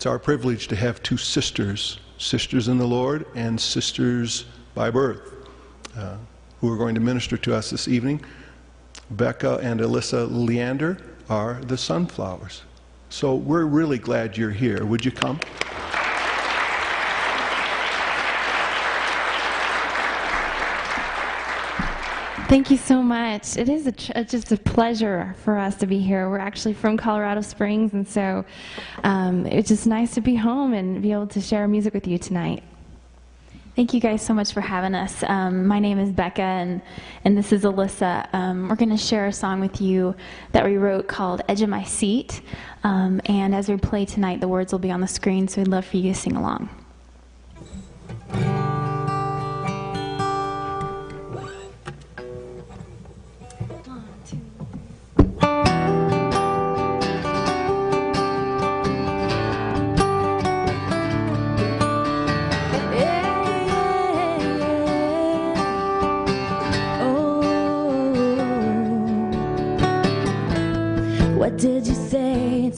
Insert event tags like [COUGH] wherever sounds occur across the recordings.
it's our privilege to have two sisters, sisters in the Lord and sisters by birth, uh, who are going to minister to us this evening. Becca and Elissa Leander are the Sonflowerz. So we're really glad you're here. Would you come? Thank you so much. It is a just a pleasure for us to be here. We're actually from Colorado Springs, and so um, it's just nice to be home and be able to share music with you tonight. Thank you guys so much for having us. Um, my name is Becca, and, and this is Elissa. Um, we're going to share a song with you that we wrote called Edge of My Seat. Um, and as we play tonight, the words will be on the screen, so we'd love for you to sing along.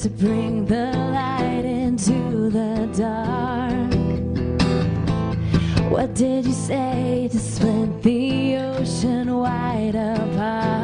To bring the light into the dark? What did you say to split the ocean wide apart?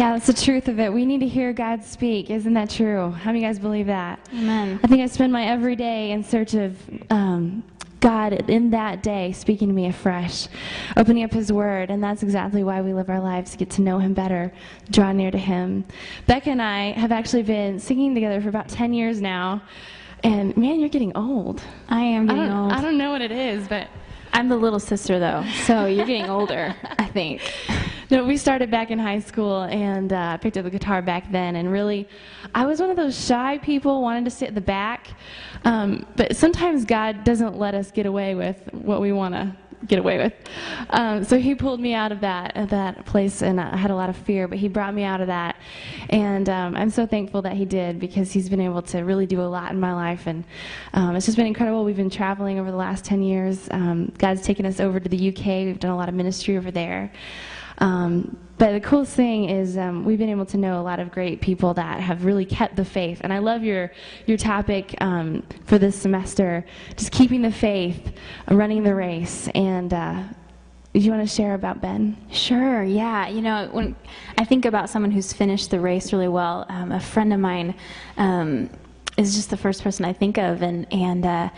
Yeah, that's the truth of it. We need to hear God speak. Isn't that true? How many of you guys believe that? Amen. I think I spend my every day in search of um, God in that day speaking to me afresh, opening up His Word, and that's exactly why we live our lives to get to know Him better, draw near to Him. Becca and I have actually been singing together for about 10 years now, and man, you're getting old. I am getting don't, old. I don't know what it is, but I'm the little sister, though, so you're getting older, I think. No, we started back in high school and uh, picked up the guitar back then. And really, I was one of those shy people, wanted to sit at the back. Um, but sometimes God doesn't let us get away with what we want to get away with. Um, so He pulled me out of that that place, and I had a lot of fear. But He brought me out of that, and um, I'm so thankful that He did because He's been able to really do a lot in my life, and um, it's just been incredible. We've been traveling over the last 10 years. Um, God's taken us over to the UK. We've done a lot of ministry over there. Um, but the coolest thing is um, we've been able to know a lot of great people that have really kept the faith. And I love your your topic um, for this semester, just keeping the faith, running the race. And uh, do you want to share about Ben? Sure, yeah. You know, when I think about someone who's finished the race really well, um, a friend of mine um, is just the first person I think of, and and uh,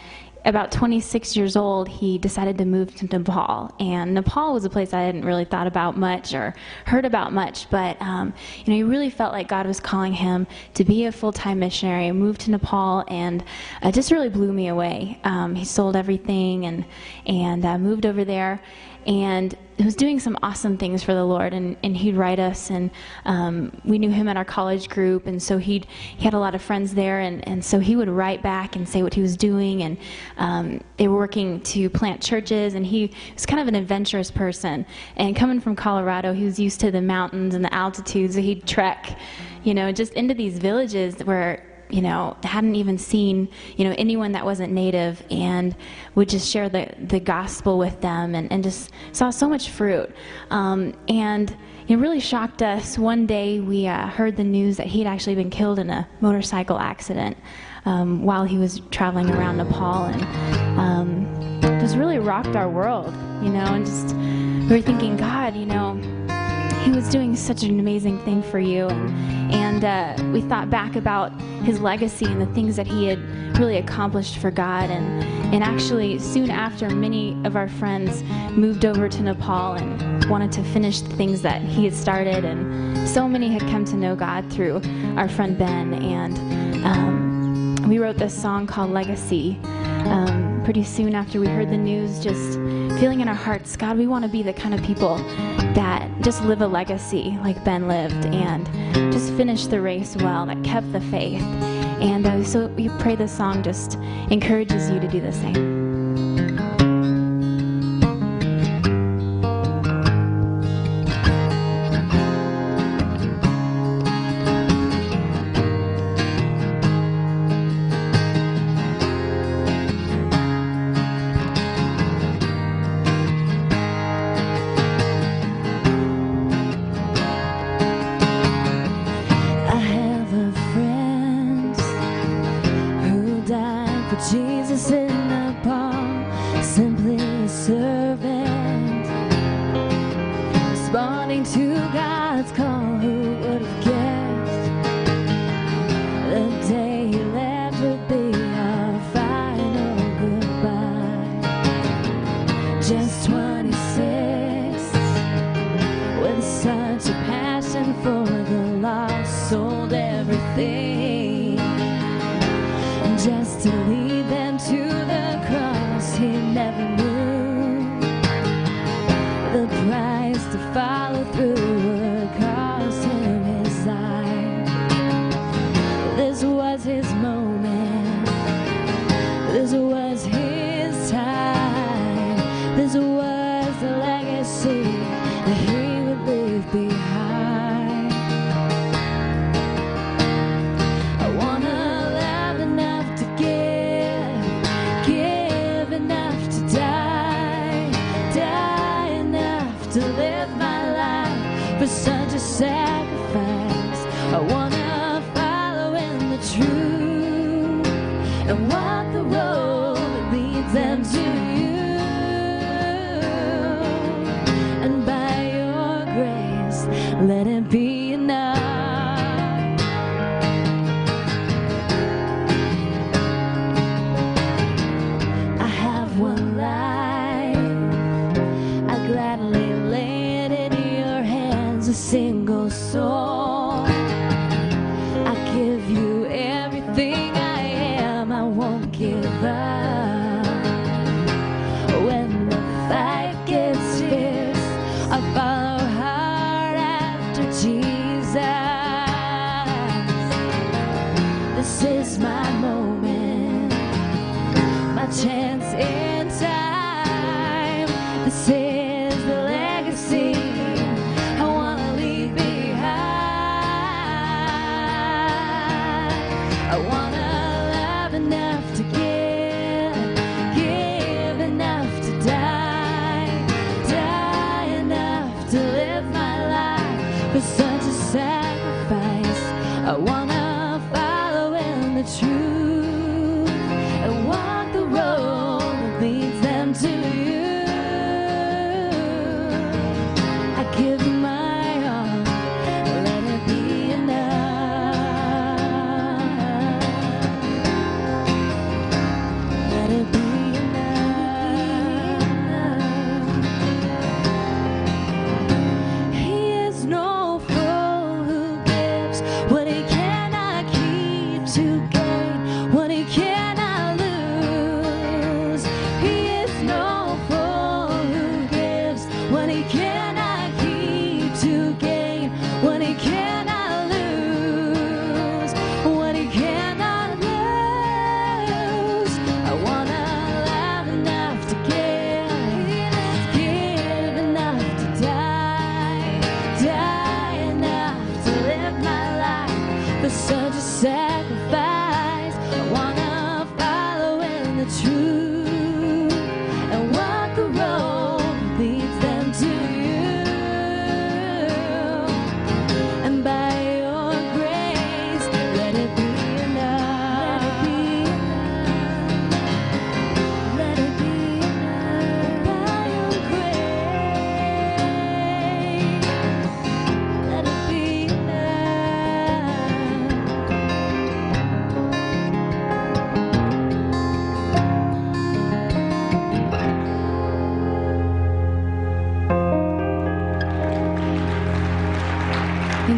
about 26 years old, he decided to move to Nepal. And Nepal was a place I hadn't really thought about much or heard about much, but um, you know, he really felt like God was calling him to be a full-time missionary. Moved to Nepal, and uh, just really blew me away. Um, he sold everything and and uh, moved over there and he was doing some awesome things for the Lord. And, and he'd write us, and um, we knew him at our college group, and so he'd he had a lot of friends there, and, and so he would write back and say what he was doing. And um, they were working to plant churches, and he was kind of an adventurous person. And coming from Colorado, he was used to the mountains and the altitudes, so he'd trek, you know, just into these villages where you know, hadn't even seen, you know, anyone that wasn't native and would just share the, the gospel with them and, and just saw so much fruit. Um, and it really shocked us. One day we uh, heard the news that he'd actually been killed in a motorcycle accident um, while he was traveling around Nepal and um, just really rocked our world, you know, and just we were thinking, God, you know, he was doing such an amazing thing for you. And, and uh, we thought back about his legacy and the things that he had really accomplished for God. And, and actually, soon after, many of our friends moved over to Nepal and wanted to finish the things that he had started. And so many had come to know God through our friend Ben. And um, we wrote this song called Legacy. Um, pretty soon after we heard the news, just feeling in our hearts, God, we want to be the kind of people that just live a legacy like Ben lived and just finish the race well, that kept the faith. And uh, so we pray this song just encourages you to do the same. This was the legacy that he would leave behind. I wanna love enough to give, give enough to die, die enough to live my life for such a sacrifice. Jesus. This is my moment, my chance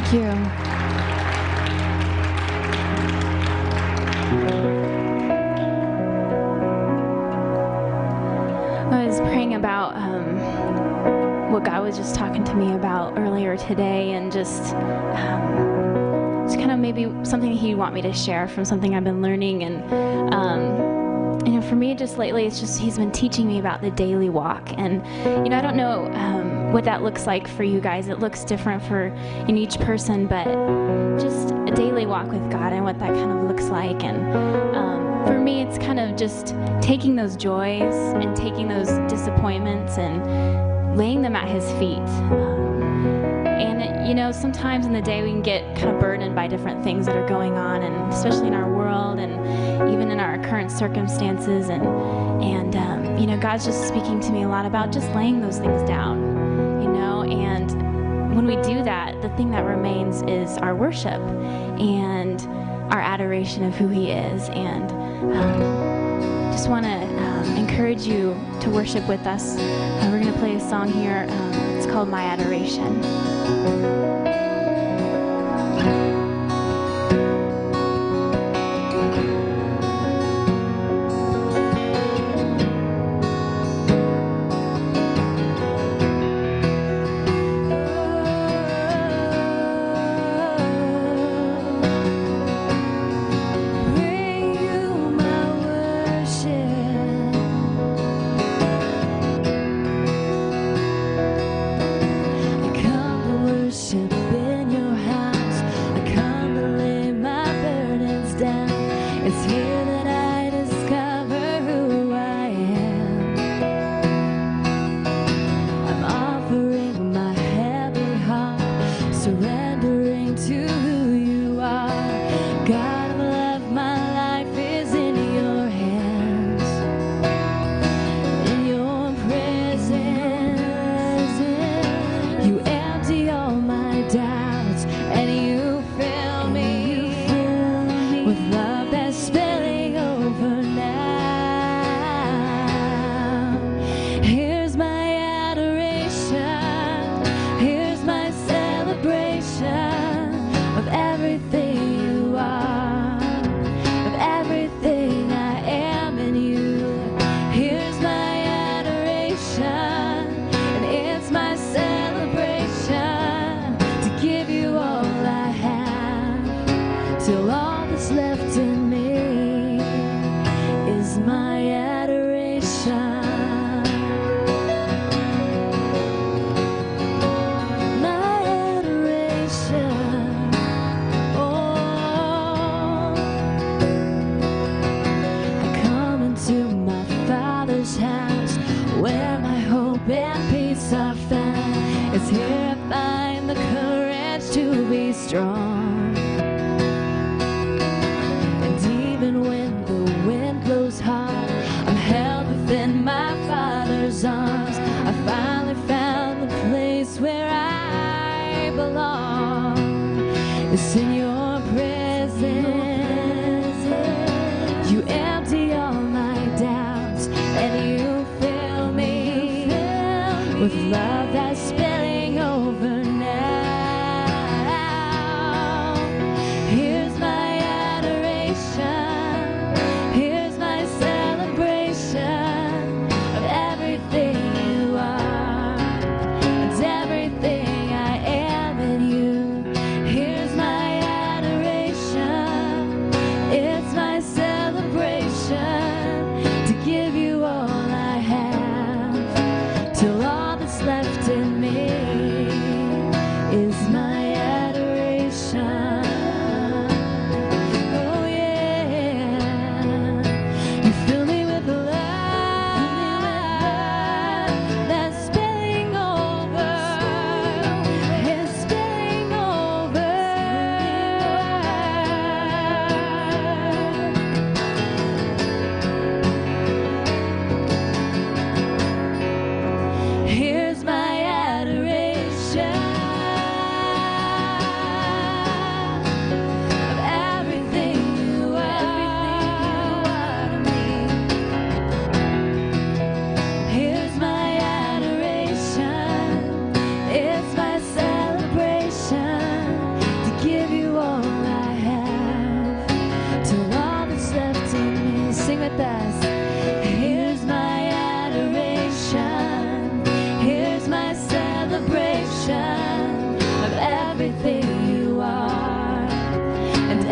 Thank you. I was praying about um, what God was just talking to me about earlier today, and just um, kind of maybe something He'd want me to share from something I've been learning. And um, you know, for me, just lately, it's just He's been teaching me about the daily walk. And you know, I don't know um, what that looks like for you guys. It looks different for in each person, but just a daily walk with God and what that kind of looks like. And um, for me, it's kind of just taking those joys and taking those disappointments and laying them at His feet. Um, and you know, sometimes in the day we can get kind of burdened by different things that are going on, and especially in our world, and even in our current circumstances. And and um, you know, God's just speaking to me a lot about just laying those things down. When we do that, the thing that remains is our worship and our adoration of who He is. And um, just want to um, encourage you to worship with us. Uh, we're going to play a song here. Um, it's called My Adoration. Strong.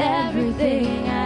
Everything I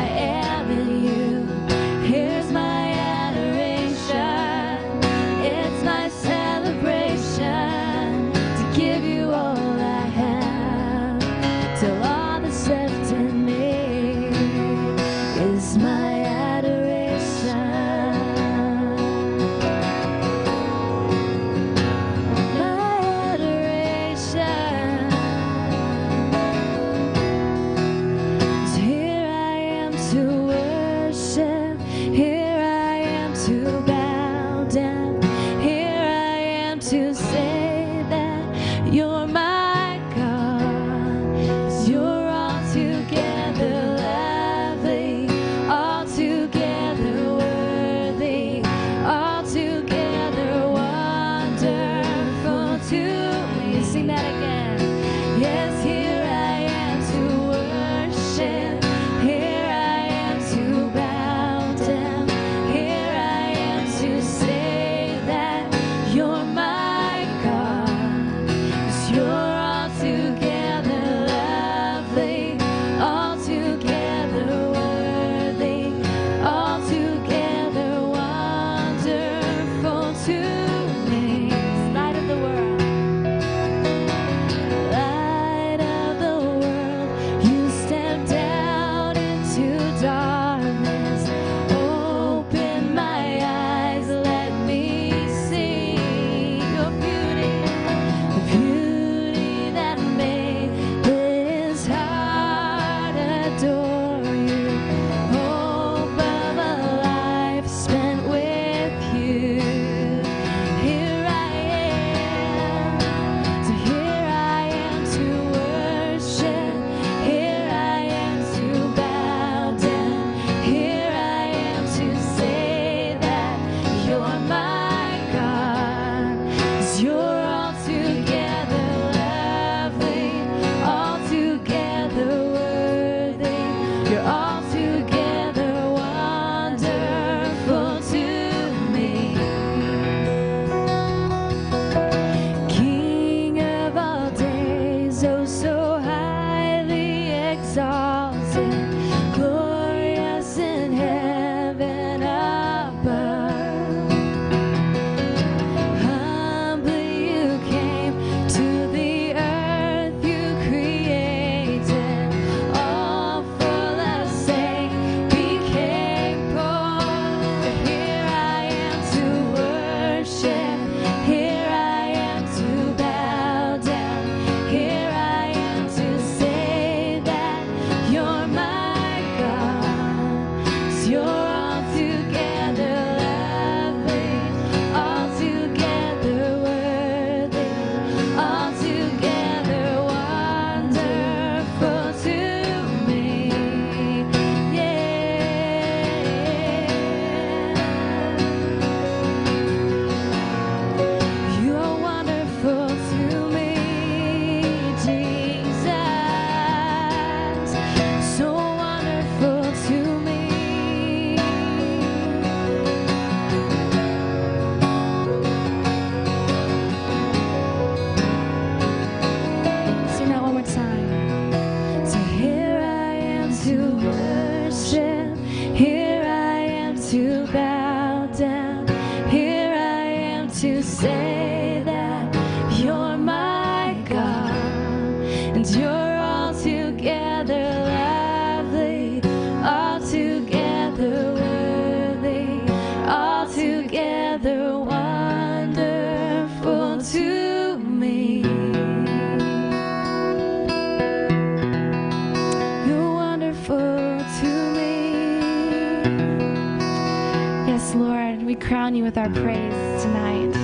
Yes, Lord, we crown you with our praise tonight.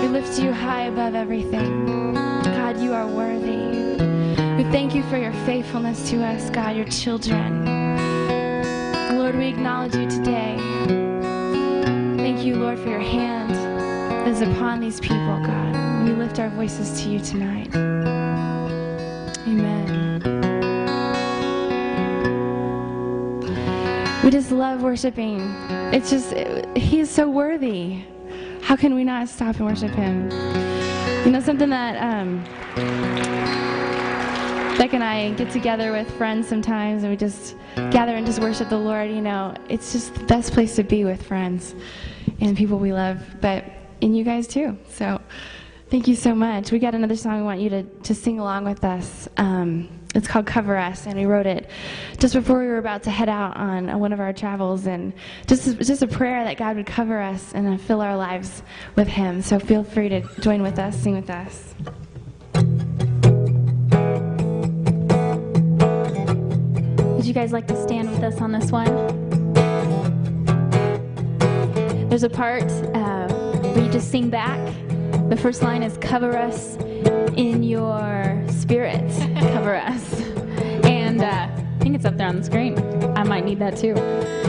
We lift you high above everything. God, you are worthy. We thank you for your faithfulness to us, God, your children. Lord, we acknowledge you today. Thank you, Lord, for your hand that is upon these people, God. We lift our voices to you tonight. We just love worshiping. It's just, He is so worthy. How can we not stop and worship Him? You know, something that um, Beck and I get together with friends sometimes and we just gather and just worship the Lord. You know, it's just the best place to be with friends and people we love, but and you guys too. So thank you so much. We got another song we want you to, to sing along with us. Um, it's called Cover Us, and we wrote it just before we were about to head out on uh, one of our travels, and just just a prayer that God would cover us and uh, fill our lives with Him. So feel free to join with us, sing with us. Would you guys like to stand with us on this one? There's a part uh, where you just sing back. The first line is cover us in your spirit. cover us. It's up there on the screen. I might need that too.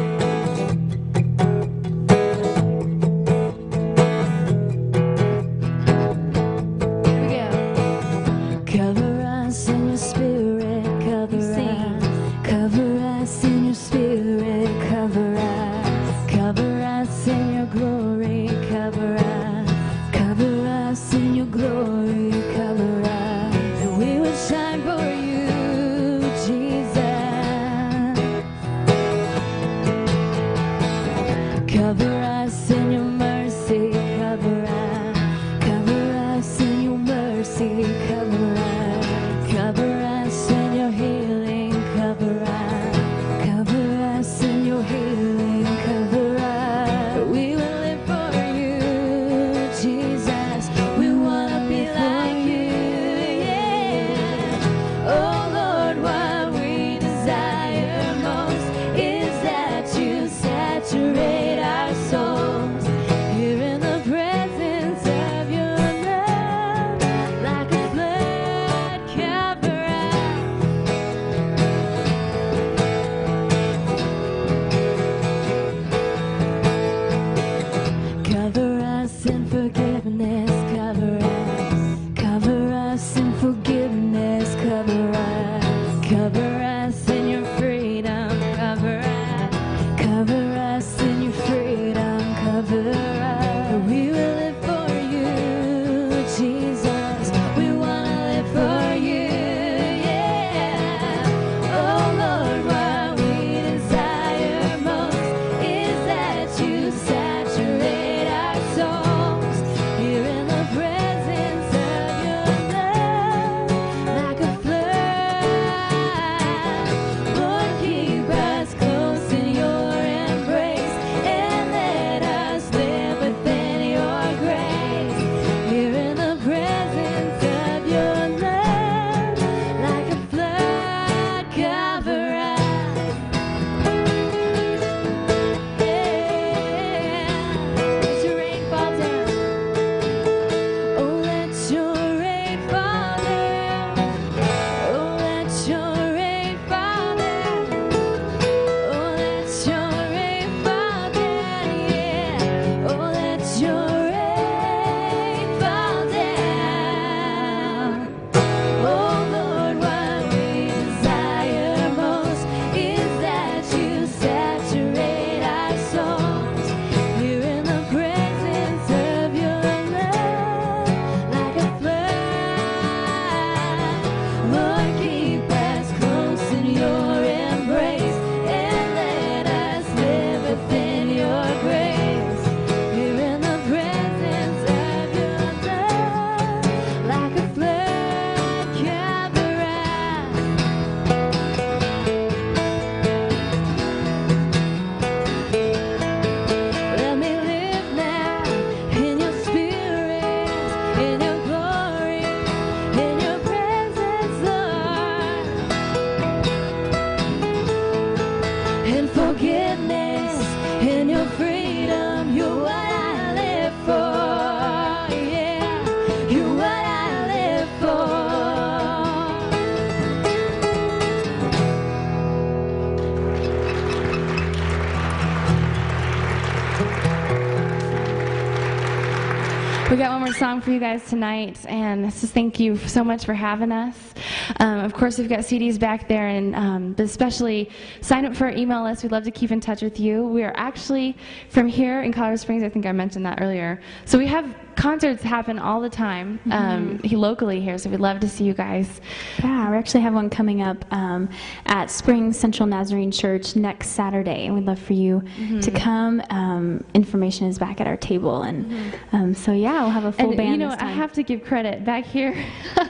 Song for you guys tonight, and just thank you so much for having us. Um, of course, we've got CDs back there, and um, but especially sign up for our email list. We'd love to keep in touch with you. We are actually from here in Colorado Springs. I think I mentioned that earlier. So we have concerts happen all the time um, he- locally here. So we'd love to see you guys. Yeah, we actually have one coming up um, at Spring Central Nazarene Church next Saturday, and we'd love for you Mm-hmm. to come. Um, information is back at our table, and um, so yeah, we'll have a full And band you know, this I have to give credit. Back here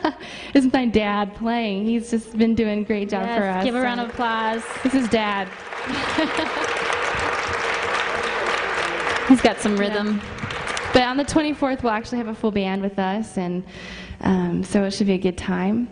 [LAUGHS] is my dad playing. He's just been doing a great job Yes, for us. Give a round of applause. This is dad. [LAUGHS] He's got some rhythm. But on the 24th, we'll actually have a full band with us, and um, so it should be a good time.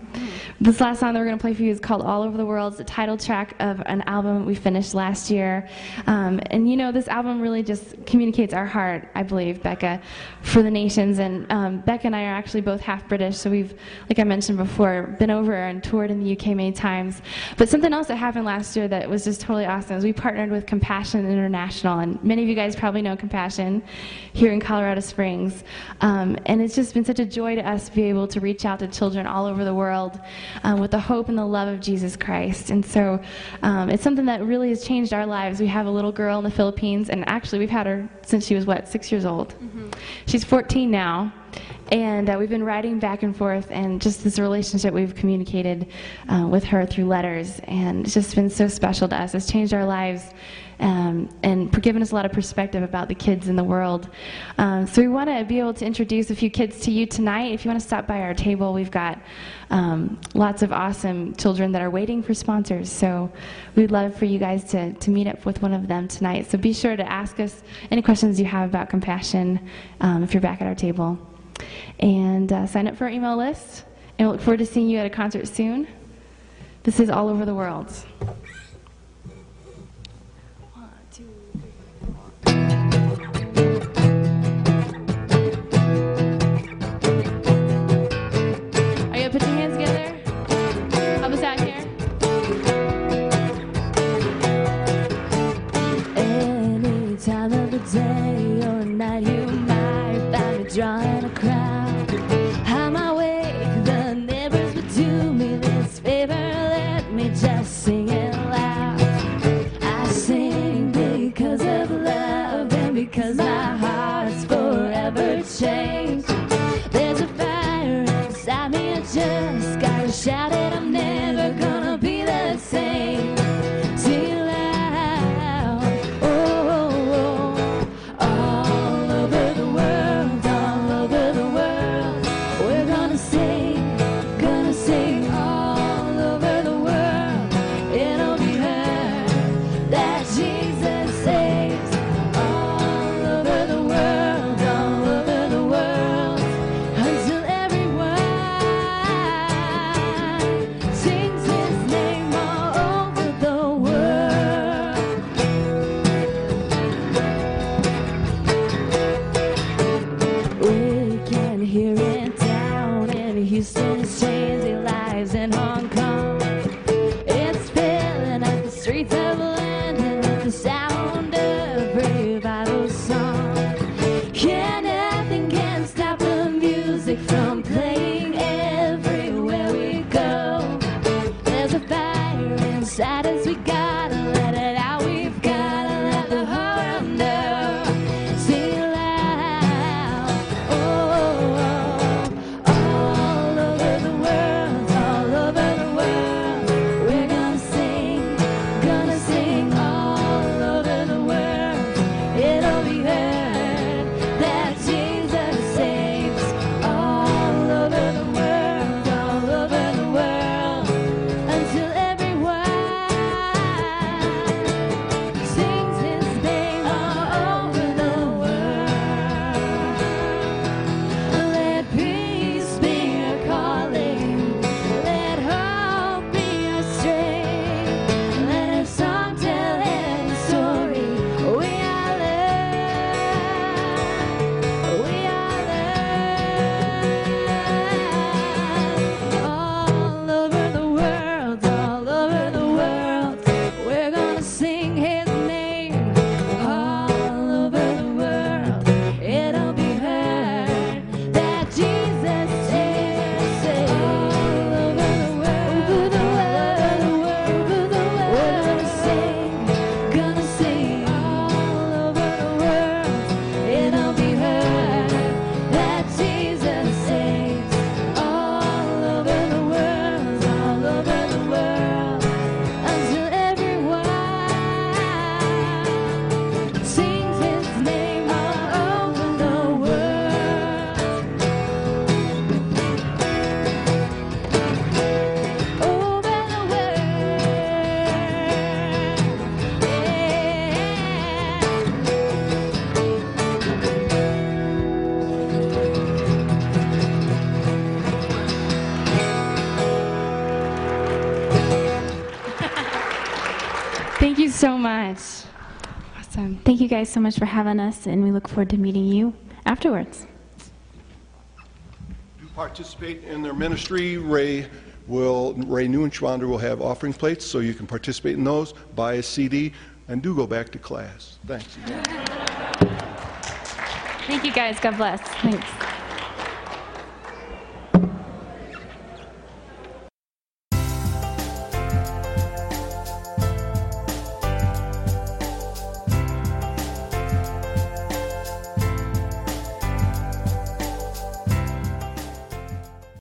This last song that we're going to play for you is called All Over the World. It's the title track of an album we finished last year. Um, and you know, this album really just communicates our heart, I believe, Becca, for the nations. And um, Becca and I are actually both half British, so we've, like I mentioned before, been over and toured in the UK many times. But something else that happened last year that was just totally awesome is we partnered with Compassion International. And many of you guys probably know Compassion here in Colorado Springs. Um, and it's just been such a joy to us to be able to reach out to children all over the world um, with the hope and the love of Jesus Christ. And so um, it's something that really has changed our lives. We have a little girl in the Philippines, and actually we've had her since she was, what, six years old? She's 14 now. And uh, we've been writing back and forth, and just this relationship we've communicated uh, with her through letters, and it's just been so special to us. It's changed our lives um, and given us a lot of perspective about the kids in the world. Um, so we want to be able to introduce a few kids to you tonight. If you want to stop by our table, we've got um, lots of awesome children that are waiting for sponsors. So we'd love for you guys to, to meet up with one of them tonight. So be sure to ask us any questions you have about compassion um, if you're back at our table. And uh, sign up for our email list. And we look forward to seeing you at a concert soon. This is all over the world. Thank you guys so much for having us, and we look forward to meeting you afterwards. To participate in their ministry, Ray will, Ray Neuenschwander will have offering plates, so you can participate in those, buy a CD, and do go back to class. Thanks again. Thank you guys. God bless. Thanks.